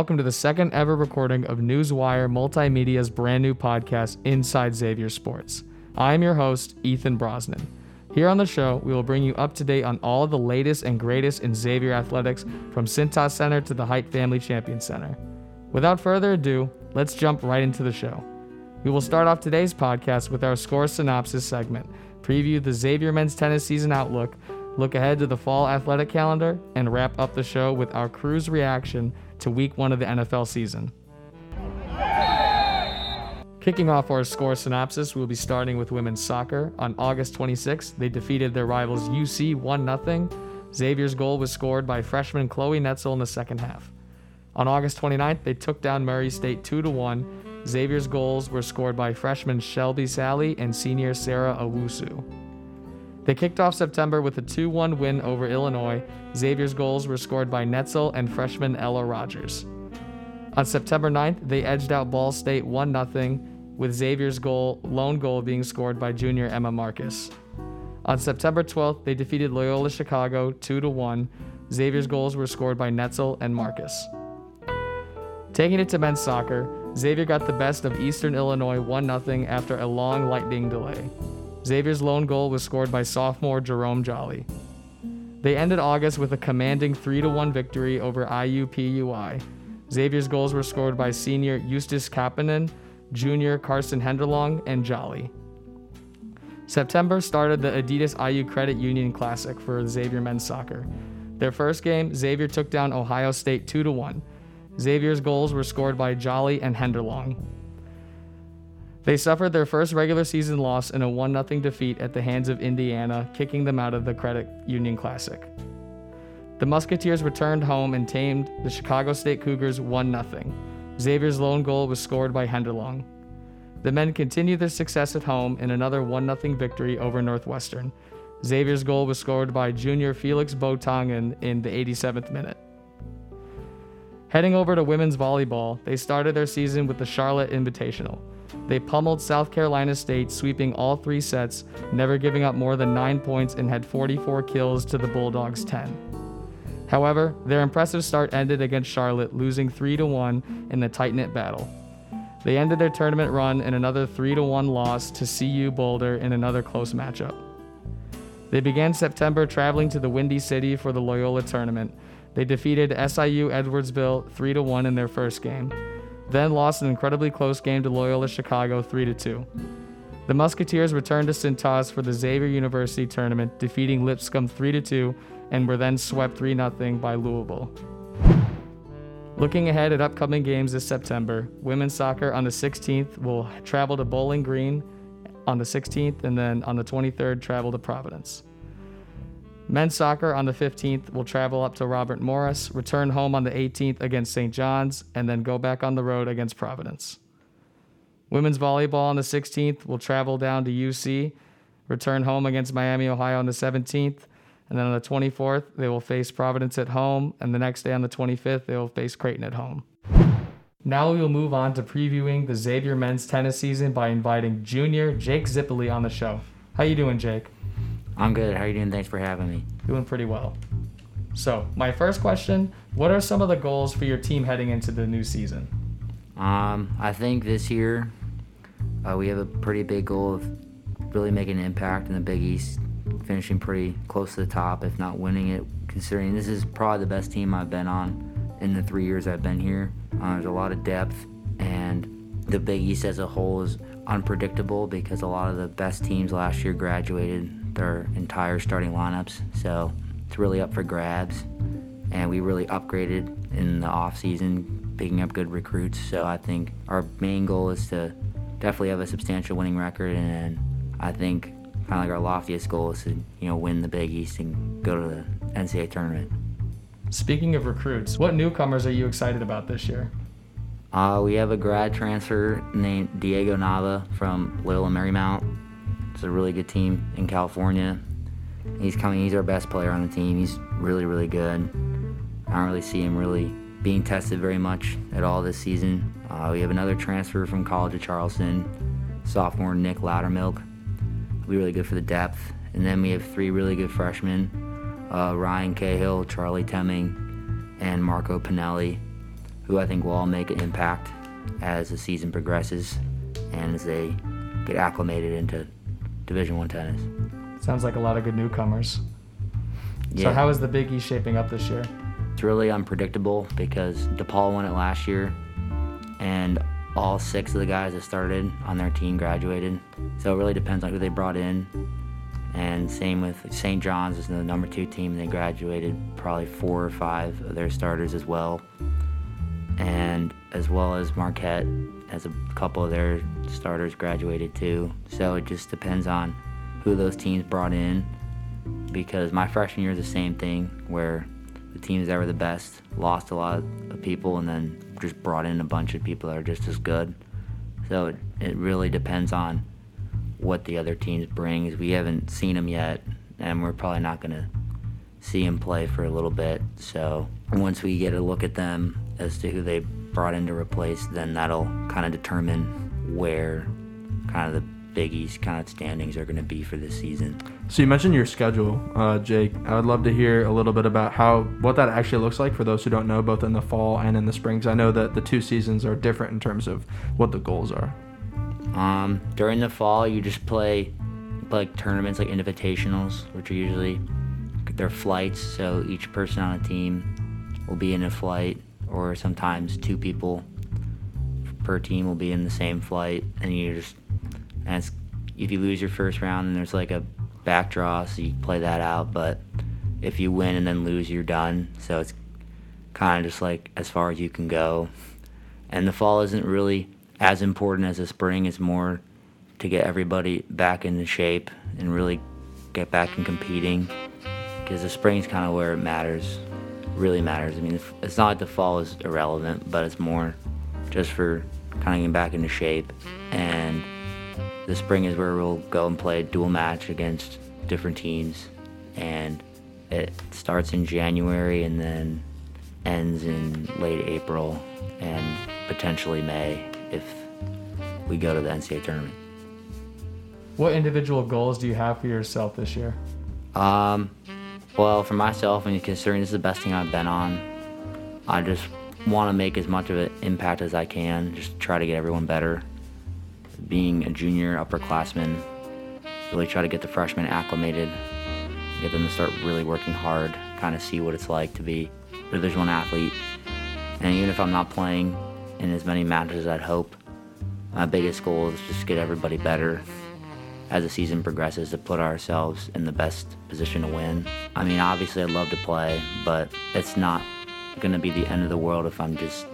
Welcome to the second ever recording of Newswire Multimedia's brand new podcast, Inside Xavier Sports. I am your host, Ethan Brosnan. Here on the show, we will bring you up to date on all of the latest and greatest in Xavier athletics from Cintas Center to the Height Family Champion Center. Without further ado, let's jump right into the show. We will start off today's podcast with our score synopsis segment, preview the Xavier men's tennis season outlook, look ahead to the fall athletic calendar, and wrap up the show with our crew's reaction to week one of the NFL season. Kicking off our score synopsis, we'll be starting with women's soccer. On August 26th, they defeated their rivals UC 1 0. Xavier's goal was scored by freshman Chloe Netzel in the second half. On August 29th, they took down Murray State 2 1. Xavier's goals were scored by freshman Shelby Sally and senior Sarah Owusu. They kicked off September with a 2 1 win over Illinois. Xavier's goals were scored by Netzel and freshman Ella Rogers. On September 9th, they edged out Ball State 1 0, with Xavier's goal, lone goal being scored by junior Emma Marcus. On September 12th, they defeated Loyola Chicago 2 1. Xavier's goals were scored by Netzel and Marcus. Taking it to men's soccer, Xavier got the best of Eastern Illinois 1 0 after a long lightning delay. Xavier's lone goal was scored by sophomore Jerome Jolly. They ended August with a commanding 3 1 victory over IUPUI. Xavier's goals were scored by senior Eustace Kapanen, junior Carson Henderlong, and Jolly. September started the Adidas IU Credit Union Classic for Xavier men's soccer. Their first game, Xavier took down Ohio State 2 1. Xavier's goals were scored by Jolly and Henderlong. They suffered their first regular season loss in a 1 0 defeat at the hands of Indiana, kicking them out of the Credit Union Classic. The Musketeers returned home and tamed the Chicago State Cougars 1 0. Xavier's lone goal was scored by Henderlong. The men continued their success at home in another 1 0 victory over Northwestern. Xavier's goal was scored by junior Felix Botangen in the 87th minute. Heading over to women's volleyball, they started their season with the Charlotte Invitational. They pummeled South Carolina State, sweeping all three sets, never giving up more than 9 points, and had 44 kills to the Bulldogs' 10. However, their impressive start ended against Charlotte, losing 3 1 in the tight knit battle. They ended their tournament run in another 3 1 loss to CU Boulder in another close matchup. They began September traveling to the Windy City for the Loyola tournament. They defeated SIU Edwardsville 3 1 in their first game then lost an incredibly close game to Loyola Chicago 3 2. The Musketeers returned to Cintas for the Xavier University tournament, defeating Lipscomb 3 2, and were then swept 3 0 by Louisville. Looking ahead at upcoming games this September, women's soccer on the 16th will travel to Bowling Green on the 16th, and then on the 23rd, travel to Providence. Men's soccer on the 15th will travel up to Robert Morris, return home on the 18th against St. John's, and then go back on the road against Providence. Women's volleyball on the 16th will travel down to UC, return home against Miami, Ohio on the 17th, and then on the 24th, they will face Providence at home, and the next day on the 25th, they will face Creighton at home. Now we will move on to previewing the Xavier men's tennis season by inviting junior Jake Zippoli on the show. How you doing, Jake? I'm good. How are you doing? Thanks for having me. Doing pretty well. So, my first question What are some of the goals for your team heading into the new season? Um, I think this year uh, we have a pretty big goal of really making an impact in the Big East, finishing pretty close to the top, if not winning it, considering this is probably the best team I've been on in the three years I've been here. Uh, there's a lot of depth, and the Big East as a whole is unpredictable because a lot of the best teams last year graduated their entire starting lineups. So it's really up for grabs. And we really upgraded in the off season, picking up good recruits. So I think our main goal is to definitely have a substantial winning record. And I think kind of like our loftiest goal is to you know win the Big East and go to the NCAA tournament. Speaking of recruits, what newcomers are you excited about this year? Uh, we have a grad transfer named Diego Nava from Loyola Marymount. It's a really good team in California. He's coming. He's our best player on the team. He's really, really good. I don't really see him really being tested very much at all this season. Uh, we have another transfer from College of Charleston, sophomore Nick Loudermilk. He'll be really good for the depth. And then we have three really good freshmen uh, Ryan Cahill, Charlie Temming, and Marco Pinelli. who I think will all make an impact as the season progresses and as they get acclimated into Division One tennis. Sounds like a lot of good newcomers. Yeah. So how is the Big East shaping up this year? It's really unpredictable because DePaul won it last year, and all six of the guys that started on their team graduated. So it really depends on who they brought in. And same with St. John's is the number two team. They graduated probably four or five of their starters as well. And as well as Marquette has a couple of their starters graduated too. So it just depends on who those teams brought in. Because my freshman year is the same thing where the teams that were the best lost a lot of people and then just brought in a bunch of people that are just as good. So it, it really depends on what the other teams brings. We haven't seen them yet, and we're probably not going to see them play for a little bit. So once we get a look at them as to who they brought in to replace, then that'll kind of determine where kind of the Big East kind of standings are going to be for this season. So you mentioned your schedule, uh, Jake. I would love to hear a little bit about how what that actually looks like for those who don't know, both in the fall and in the springs. I know that the two seasons are different in terms of what the goals are. Um, during the fall, you just play like tournaments, like invitationals, which are usually they're flights. So each person on a team will be in a flight, or sometimes two people per team will be in the same flight, and you just and if you lose your first round, and there's like a back draw, so you play that out. But if you win and then lose, you're done. So it's kind of just like as far as you can go. And the fall isn't really as important as the spring. It's more to get everybody back into shape and really get back in competing. Because the spring's kind of where it matters, really matters. I mean, it's not like the fall is irrelevant, but it's more just for kind of getting back into shape. And the spring is where we'll go and play a dual match against different teams. And it starts in January and then ends in late April and potentially May if we go to the NCAA tournament. What individual goals do you have for yourself this year? Um, well, for myself, and considering this is the best thing I've been on, I just want to make as much of an impact as I can. Just try to get everyone better. Being a junior upperclassman, really try to get the freshmen acclimated, get them to start really working hard, kind of see what it's like to be a Division One athlete. And even if I'm not playing in as many matches as I'd hope, my biggest goal is just to get everybody better as the season progresses to put ourselves in the best position to win. I mean, obviously, I'd love to play, but it's not going to be the end of the world if I'm just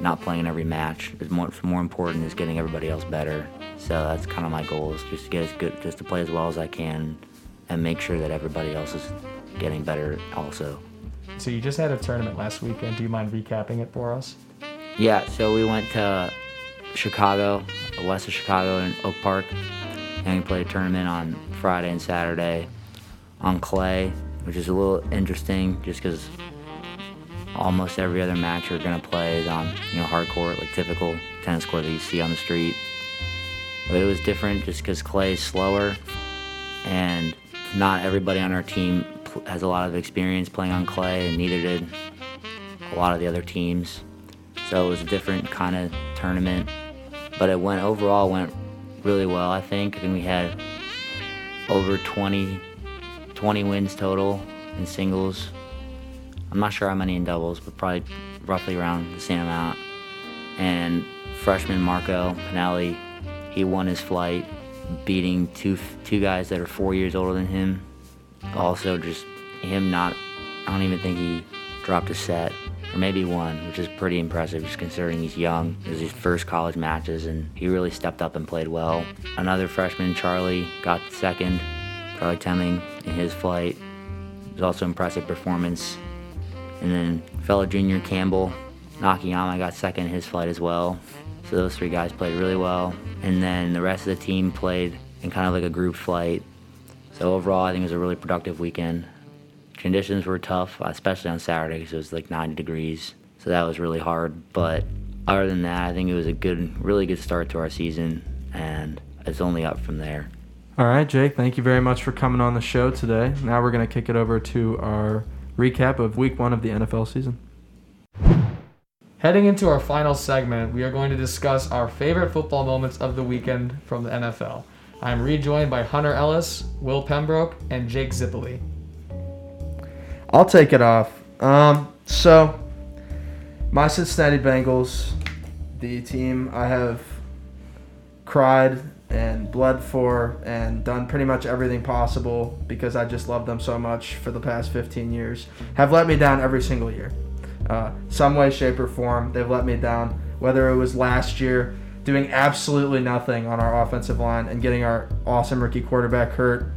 not playing every match. It's more, more important is getting everybody else better. So that's kind of my goal is just to get as good, just to play as well as I can, and make sure that everybody else is getting better also. So you just had a tournament last weekend. Do you mind recapping it for us? Yeah, so we went to Chicago, west of Chicago in Oak Park, and we played a tournament on Friday and Saturday on clay, which is a little interesting just because almost every other match we're gonna play is on you know hard court, like typical tennis court that you see on the street. But it was different just because clay is slower, and not everybody on our team has a lot of experience playing on clay, and neither did a lot of the other teams. So it was a different kind of tournament, but it went overall went really well. I think. I think we had over 20, 20 wins total in singles. I'm not sure how many in doubles, but probably roughly around the same amount. And freshman Marco Pinelli, he won his flight, beating two two guys that are four years older than him. Also, just him not. I don't even think he dropped a set, or maybe one, which is pretty impressive, just considering he's young. It was his first college matches, and he really stepped up and played well. Another freshman, Charlie, got second. Charlie Temming in his flight. It was also impressive performance. And then fellow junior Campbell Nakayama got second in his flight as well. So those three guys played really well. And then the rest of the team played in kind of like a group flight. So overall, I think it was a really productive weekend. Conditions were tough, especially on Saturday because it was like 90 degrees. So that was really hard. But other than that, I think it was a good, really good start to our season. And it's only up from there. All right, Jake, thank you very much for coming on the show today. Now we're going to kick it over to our recap of week one of the NFL season. Heading into our final segment, we are going to discuss our favorite football moments of the weekend from the NFL. I am rejoined by Hunter Ellis, Will Pembroke, and Jake Zippoli. I'll take it off. Um, so, my Cincinnati Bengals, the team I have cried and bled for and done pretty much everything possible because I just love them so much for the past 15 years, have let me down every single year. Uh, some way, shape, or form, they've let me down. Whether it was last year doing absolutely nothing on our offensive line and getting our awesome rookie quarterback hurt,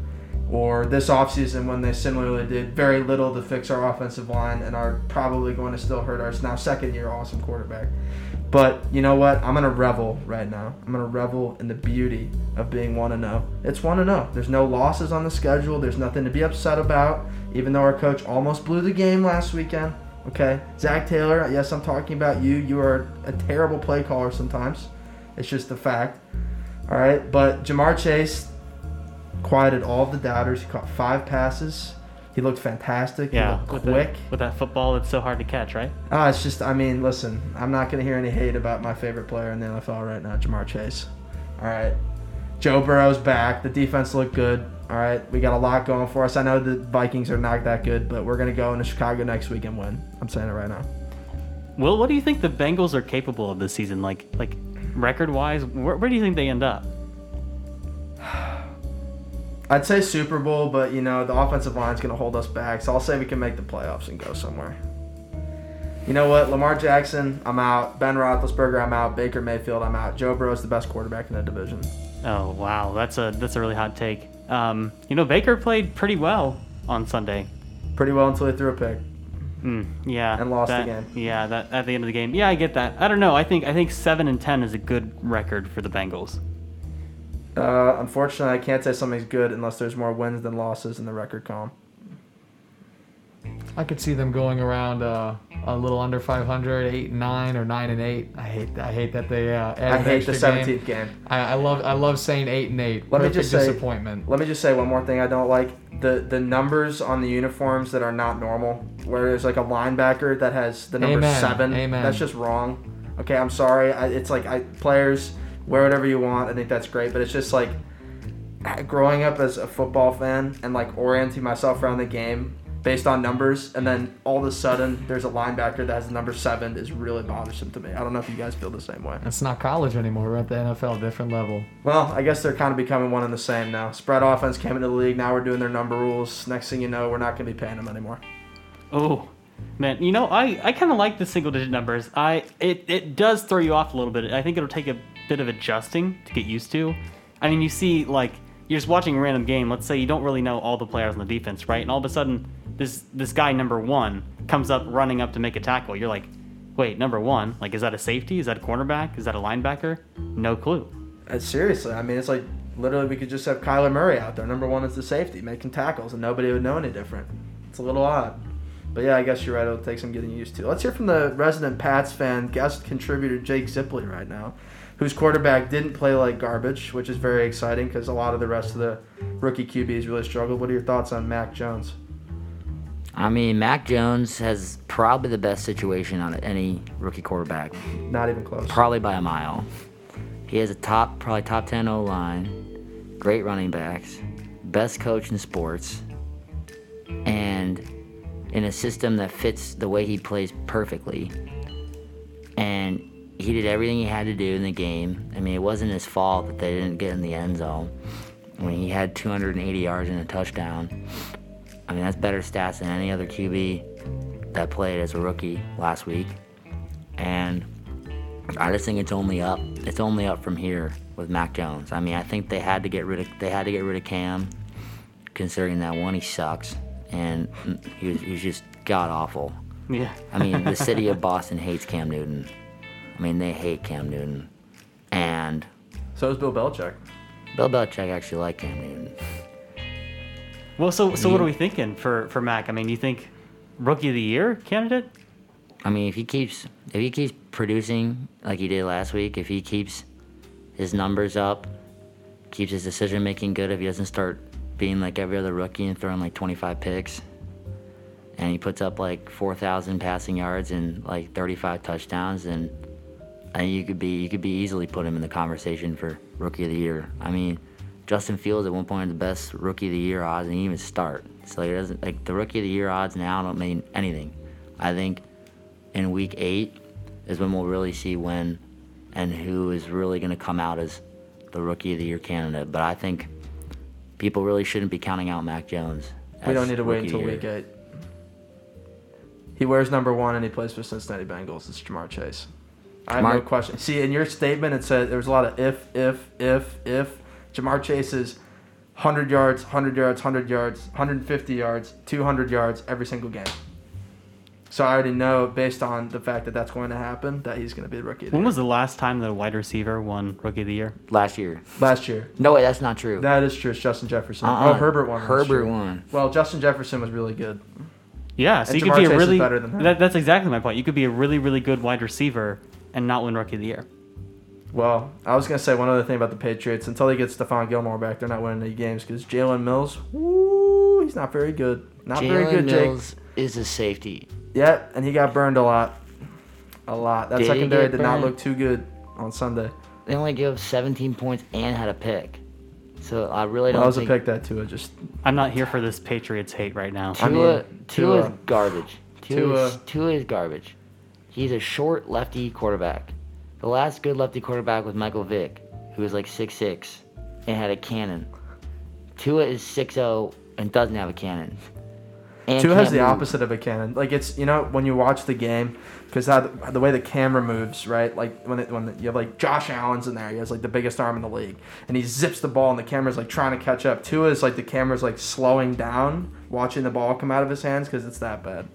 or this offseason when they similarly did very little to fix our offensive line and are probably going to still hurt our now second year awesome quarterback. But you know what? I'm gonna revel right now. I'm gonna revel in the beauty of being one to oh. zero. It's one to oh. zero. There's no losses on the schedule. There's nothing to be upset about. Even though our coach almost blew the game last weekend. Okay, Zac Taylor. Yes, I'm talking about you. You are a terrible play caller sometimes. It's just a fact. All right, but Ja'Marr Chase quieted all the doubters. He caught five passes. He looked fantastic. Yeah, looked with quick. that, with that football it's so hard to catch, right? Ah, it's just, I mean, listen, I'm not going to hear any hate about my favorite player in the NFL right now, Ja'Marr Chase. All right. Joe Burrow's back. The defense looked good. All right. We got a lot going for us. I know the Vikings are not that good, but we're going to go into Chicago next week and win. I'm saying it right now. Will, what do you think the Bengals are capable of this season? Like, like record-wise, where, where do you think they end up? I'd say Super Bowl, but, you know, the offensive line's going to hold us back. So I'll say we can make the playoffs and go somewhere. You know what? Lamar Jackson, I'm out. Ben Roethlisberger, I'm out. Baker Mayfield, I'm out. Joe Burrow's the best quarterback in the division. Oh wow, that's a that's a really hot take. Um, you know, Baker played pretty well on Sunday. Pretty well until he threw a pick. Mm, yeah, And lost the that- game. Yeah, that at the end of the game. Yeah, I get that. I don't know. I think I think seven and ten is a good record for the Bengals. Uh, unfortunately, I can't say something's good unless there's more wins than losses in the record column. I could see them going around uh, a little under 500, 8 and 9 or 9 and 8. I hate I hate that they uh, I hate the extra game. 17th game. I, I love I love saying 8 and 8. Let me just say- disappointment. Let me just say one more thing I don't like. The the numbers on the uniforms that are not normal, where there's like a linebacker that has the number Amen. seven. Amen. That's just wrong. Okay, I'm sorry. I, it's like I players wear whatever you want. I think that's great, but it's just like growing up as a football fan and like orienting myself around the game based on numbers, and then all of a sudden there's a linebacker that has number seven is really bothersome to me. I don't know if you guys feel the same way. It's not college anymore. We're at the NFL, different level. Well, I guess they're kind of becoming one and the same now. Spread offense came into the league. Now we're doing their number rules. Next thing you know, we're not going to be paying them anymore. Oh, man, you know, I, I kind of like the single digit numbers. I it, it does throw you off a little bit. I think it'll take a bit of adjusting to get used to. I mean, you see, like you're just watching a random game. Let's say you don't really know all the players on the defense, right? And all of a sudden, this this guy number one comes up running up to make a tackle. You're like, wait, number one? Like, is that a safety? Is that a cornerback? Is that a linebacker? No clue. Uh, seriously, I mean, it's like literally we could just have Kyler Murray out there. Number one is the safety, making tackles, and nobody would know any different. It's a little odd. But yeah, I guess you're right. It'll take some getting used to. Let's hear from the resident Pats fan, guest contributor Jake Zippoli right now, whose quarterback didn't play like garbage, which is very exciting because a lot of the rest of the rookie QBs really struggled. What are your thoughts on Mac Jones? I mean, Mac Jones has probably the best situation on any rookie quarterback, Not even close. probably by a mile. He has a top, probably top 10 O line, great running backs, best coach in sports, and in a system that fits the way he plays perfectly. And he did everything he had to do in the game. I mean, it wasn't his fault that they didn't get in the end zone. I mean, he had 280 yards and a touchdown. I mean, that's better stats than any other QB that played as a rookie last week. And I just think it's only up. It's only up from here with Mac Jones. I mean, I think they had to get rid of they had to get rid of Cam, considering that one he sucks and he was, he was just god awful. Yeah. I mean, the city of Boston hates Cam Newton. I mean, they hate Cam Newton, and So is Bill Belichick. Bill Belichick actually liked Cam Newton. Well, so so what are we thinking for for Mac? I mean, you think rookie of the year candidate? I mean, if he keeps if he keeps producing like he did last week, if he keeps his numbers up, keeps his decision making good, if he doesn't start being like every other rookie and throwing like 25 picks, and he puts up like 4,000 passing yards and like 35 touchdowns, and and you could be you could be easily put him in the conversation for rookie of the year. I mean, Justin Fields at one point had the best rookie of the year odds, and he didn't even start. So it doesn't like the rookie of the year odds now don't mean anything. I think in week eight is when we'll really see when and who is really going to come out as the rookie of the year candidate. But I think people really shouldn't be counting out Mac Jones. We don't need to wait until week eight. He wears number one and he plays for Cincinnati Bengals. It's Ja'Marr Chase. I have no question. See, in your statement, it said there was a lot of if, if, if, if. Ja'Marr Chase is 100 yards, 100 yards, 100 yards, 150 yards, 200 yards every single game. So I already know, based on the fact that that's going to happen, that he's going to be the rookie of the When year. was the last time that a wide receiver won Rookie of the Year? Last year. Last year. No, wait, that's not true. That is true. It's Justin Jefferson. Uh-uh. Oh, Herbert won. Herbert won. Well, Justin Jefferson was really good. Yeah, so And you could be Chase is really better than that, that's exactly my point. You could be a really really good wide receiver and not win Rookie of the Year. Well, I was gonna say one other thing about the Patriots. Until they get Stephon Gilmore back, they're not winning any games because Jalen Mills, woo, he's not very good. Not very good, Jalen good, Mills is a safety. Yep, and he got burned a lot, a lot. That Did secondary get did not look too good on Sunday. They only gave up 17 points and had a pick. So I really Well, don't that was a pick that Tua just. I'm not here for this Patriots hate right now. I Tua, mean, Tua is garbage. Tua, Tua- is, Tua is garbage. He's a short lefty quarterback. The last good lefty quarterback was Michael Vick, who was like 6'6 and had a cannon. Tua is 6'0 and doesn't have a cannon. And Tua has the move. opposite of a cannon. Like it's you know when you watch the game, because the way the camera moves, right? Like when it, when you have like Josh Allen's in there, he has like the biggest arm in the league, and he zips the ball, and the camera's like trying to catch up. Tua is like the camera's like slowing down, watching the ball come out of his hands because it's that bad.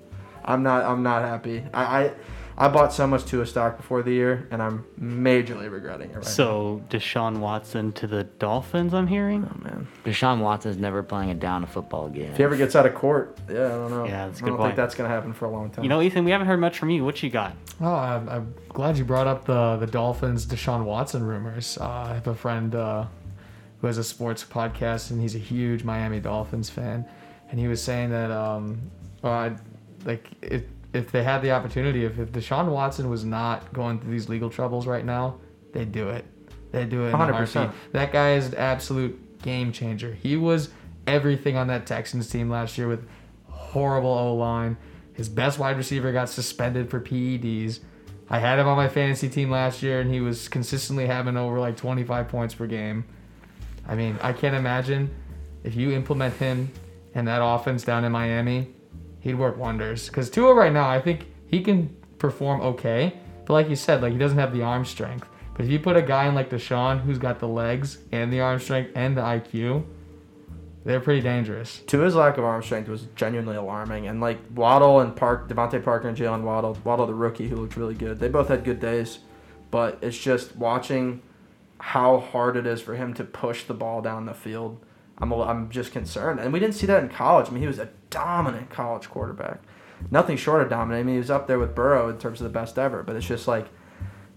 I'm not I'm not happy. I, I I bought so much Tua stock before the year, and I'm majorly regretting it right So Deshaun Watson to the Dolphins, I'm hearing. now. Oh, man. Deshaun Watson's never playing a down a football game. If he ever gets out of court, yeah, I don't know. Yeah, that's a I good don't point. think that's gonna happen for a long time. You know, Ethan, we haven't heard much from you. What you got? Oh, I'm, I'm glad you brought up the the Dolphins Deshaun Watson rumors. Uh, I have a friend uh, who has a sports podcast, and he's a huge Miami Dolphins fan, and he was saying that um, well, I, like if if they had the opportunity, if, if Deshaun Watson was not going through these legal troubles right now, they'd do it. They'd do it. in a 100%. heartbeat. That guy is an absolute game changer. He was everything on that Texans team last year with horrible O line. His best wide receiver got suspended for PEDs. I had him on my fantasy team last year, and he was consistently having over like 25 points per game. I mean, I can't imagine if you implement him and that offense down in Miami, he'd work wonders. Because Tua right now, I think he can perform okay, but like you said, like he doesn't have the arm strength. But if you put a guy in like Deshaun, who's got the legs and the arm strength and the IQ, they're pretty dangerous. Tua's lack of arm strength was genuinely alarming, and like Waddle and Park, DeVante Parker and Jalen Waddle, Waddle the rookie who looked really good. They both had good days, but it's just watching how hard it is for him to push the ball down the field. I'm a, I'm just concerned, and we didn't see that in college. I mean, he was a dominant college quarterback, nothing short of dominant. I mean, he was up there with Burrow in terms of the best ever, but it's just like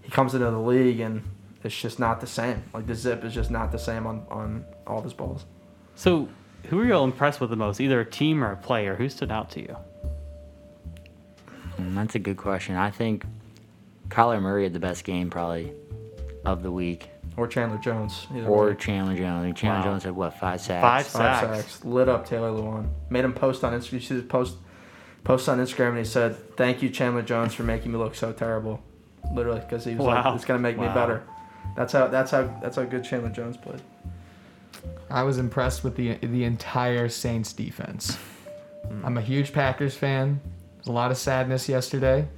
he comes into the league and it's just not the same. Like the zip is just not the same on on all of his balls. So, who are you all impressed with the most? Either a team or a player? Who stood out to you? Mm, That's a good question. I think Kyler Murray had the best game probably of the week, Or Chandler Jones. either or way. Chandler Jones. Chandler Wow. Jones had what five sacks? Five Five Sacks. sacks. Lit up Taylor Lewan. Made him post on Instagram. You see his post, post on Instagram, and he said, "Thank you, Chandler Jones, for making me look so terrible." Literally, because he was Wow. like, "It's gonna make me better." That's how. That's how. That's how good Chandler Jones played. I was impressed with the the entire Saints defense. I'm a huge Packers fan. There's a lot of sadness yesterday,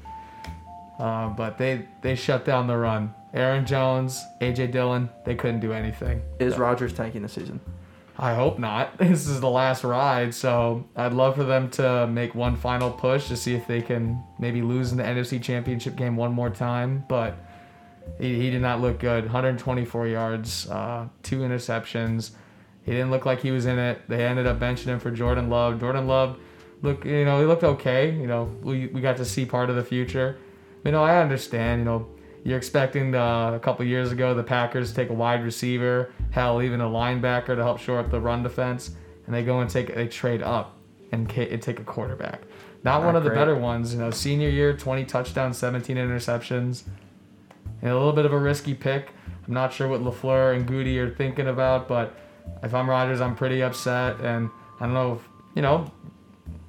uh, but they they shut down the run. Aaron Jones, AJ Dillon, they couldn't do anything. Is Rodgers tanking the season? I hope not. This is the last ride, so I'd love for them to make one final push to see if they can maybe lose in the NFC Championship game one more time. But he, he did not look good. 124 yards, uh, two interceptions. He didn't look like he was in it. They ended up benching him for Jordan Love. Jordan Love, look, you know, he looked okay. You know, we, we got to see part of the future. You know, I understand. You know, you're expecting uh, a couple years ago the Packers take a wide receiver, hell, even a linebacker to help shore up the run defense, and they go and take they trade up and, take a quarterback. Not, one Not of the better ones. You know, senior year, 20 touchdowns, 17 interceptions. And a little bit of a risky pick. I'm not sure what LaFleur and Goody are thinking about, but if I'm Rodgers, I'm pretty upset. And I don't know if, you know,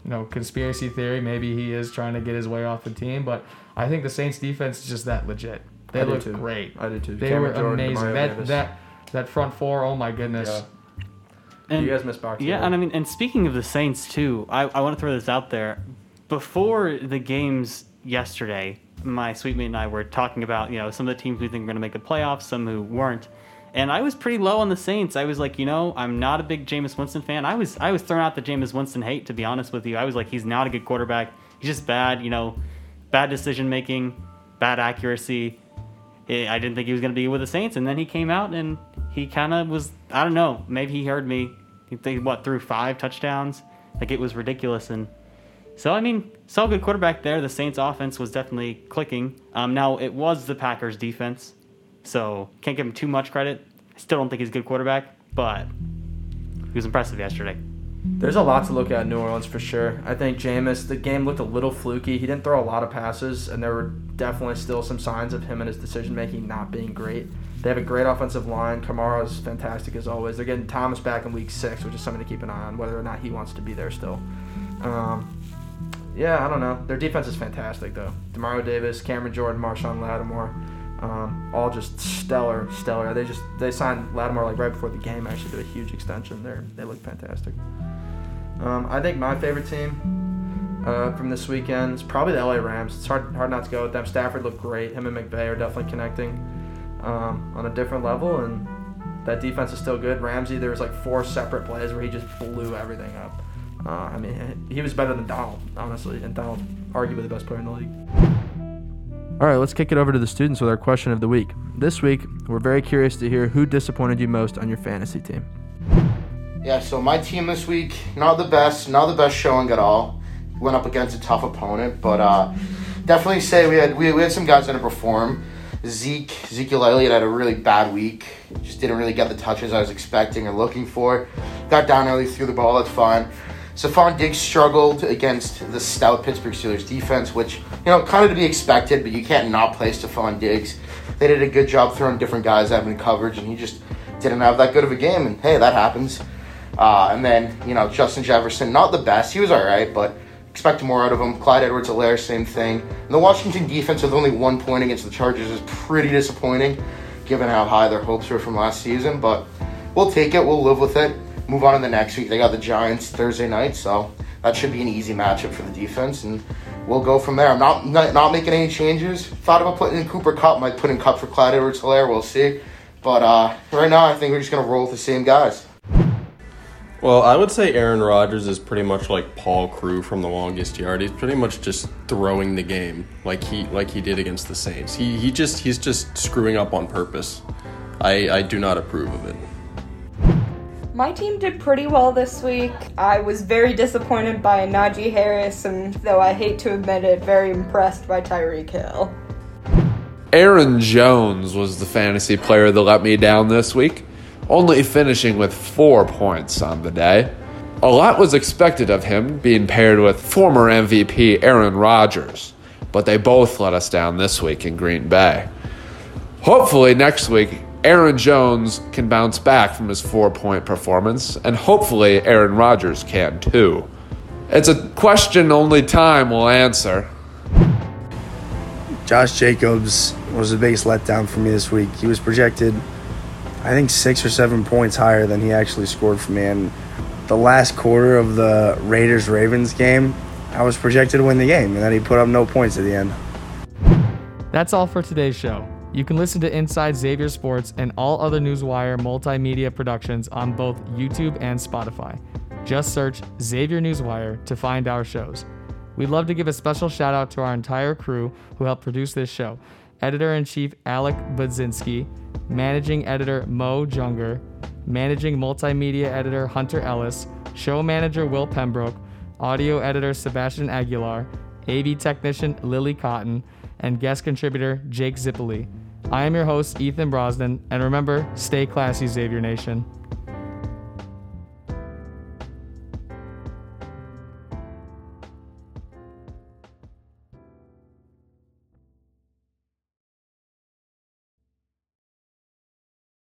you know, conspiracy theory, maybe he is trying to get his way off the team, but I think the Saints defense is just that legit. They I do look too. great. I did too. They Cameron were Jordan, amazing. That Davis. that that front four, oh my goodness. Yeah. And you guys missed box. Yeah, and I mean, and speaking of the Saints too, I, I want to throw this out there. Before the games yesterday, my suite mate and I were talking about you know some of the teams we think are going to make the playoffs, some who weren't, and I was pretty low on the Saints. I was like, you know, I'm not a big Jameis Winston fan. I was I was throwing out the Jameis Winston hate to be honest with you. I was like, he's not a good quarterback. He's just bad. You know, bad decision making, bad accuracy. I I didn't think he was going to be with the Saints, and then he came out and he kind of was. I don't know. Maybe he heard me. He what threw five touchdowns. Like it was ridiculous, and so I mean, saw good quarterback there. The Saints' offense was definitely clicking. Um, now it was the Packers' defense, so can't give him too much credit. I still don't think he's a good quarterback, but he was impressive yesterday. There's a lot to look at in New Orleans for sure. I think Jameis, the game looked a little fluky. He didn't throw a lot of passes, and there were definitely still some signs of him and his decision making not being great. They have a great offensive line. Kamara's fantastic as always. They're getting Thomas back in week six, which is something to keep an eye on, whether or not he wants to be there still. Um, yeah, I don't know. Their defense is fantastic though. Demario Davis, Cameron Jordan, Marshon Lattimore, um, all just stellar, stellar. They just they signed Lattimore like right before the game actually to a huge extension. They are they look fantastic. Um, I think my favorite team uh, from this weekend is probably the LA Rams. It's hard hard not to go with them. Stafford looked great. Him and McVay are definitely connecting um, on a different level, and that defense is still good. Ramsey, there was like four separate plays where he just blew everything up. Uh, I mean, he was better than Donald, honestly, and Donald arguably the best player in the league. All right, let's kick it over to the students with our question of the week. This week, we're very curious to hear who disappointed you most on your fantasy team. Yeah, so my team this week, not the best, not the best showing at all. Went up against a tough opponent, but uh, definitely say we had we, we had some guys that underperform. Zeke, Ezekiel Elliott had a really bad week. Just didn't really get the touches I was expecting or looking for. Got down early, threw the ball, that's fine. Stefon Diggs struggled against the stout Pittsburgh Steelers defense, which, you know, kind of to be expected, but you can't not play Stefon Diggs. They did a good job throwing different guys him in coverage, and he just didn't have that good of a game, and hey, that happens. Uh, and then, you know, Justin Jefferson, not the best. He was all right, but expect more out of him. Clyde Edwards Helaire, same thing. And the Washington defense with only one point against the Chargers is pretty disappointing, given how high their hopes were from last season. But we'll take it, we'll live with it. Move on to the next week. They got the Giants Thursday night, so that should be an easy matchup for the defense, and we'll go from there. I'm not not, not making any changes. Thought about putting in Cooper Kupp, might put in Kupp for Clyde Edwards Helaire, we'll see. But uh, right now, I think we're just going to roll with the same guys. Well, I would say Aaron Rodgers is pretty much like Paul Crewe from the longest yard. He's pretty much just throwing the game like he like he did against the Saints. He he just he's just screwing up on purpose. I I do not approve of it. My team did pretty well this week. I was very disappointed by Najee Harris, and though I hate to admit it, very impressed by Tyreek Hill. Aaron Jones was the fantasy player that let me down this week, only finishing with four points on the day. A lot was expected of him being paired with former MVP Aaron Rodgers, but they both let us down this week in Green Bay. Hopefully, next week, Aaron Jones can bounce back from his four point performance, and hopefully, Aaron Rodgers can too. It's a question only time will answer. Josh Jacobs was the biggest letdown for me this week. He was projected, I think, six or seven points higher than he actually scored for me. And the last quarter of the Raiders Ravens game, I was projected to win the game, and then he put up no points at the end. That's all for today's show. You can listen to Inside Xavier Sports and all other Newswire multimedia productions on both YouTube and Spotify. Just search Xavier Newswire to find our shows. We'd love to give a special shout out to our entire crew who helped produce this show editor in chief Alec Budzinski, managing editor Mo Junger, managing multimedia editor Hunter Ellis, show manager Will Pembroke, audio editor Sebastian Aguilar, AV technician Lily Cotton, and guest contributor Jake Zippoli. I am your host, Ethan Brosnan, and remember, stay classy, Xavier Nation.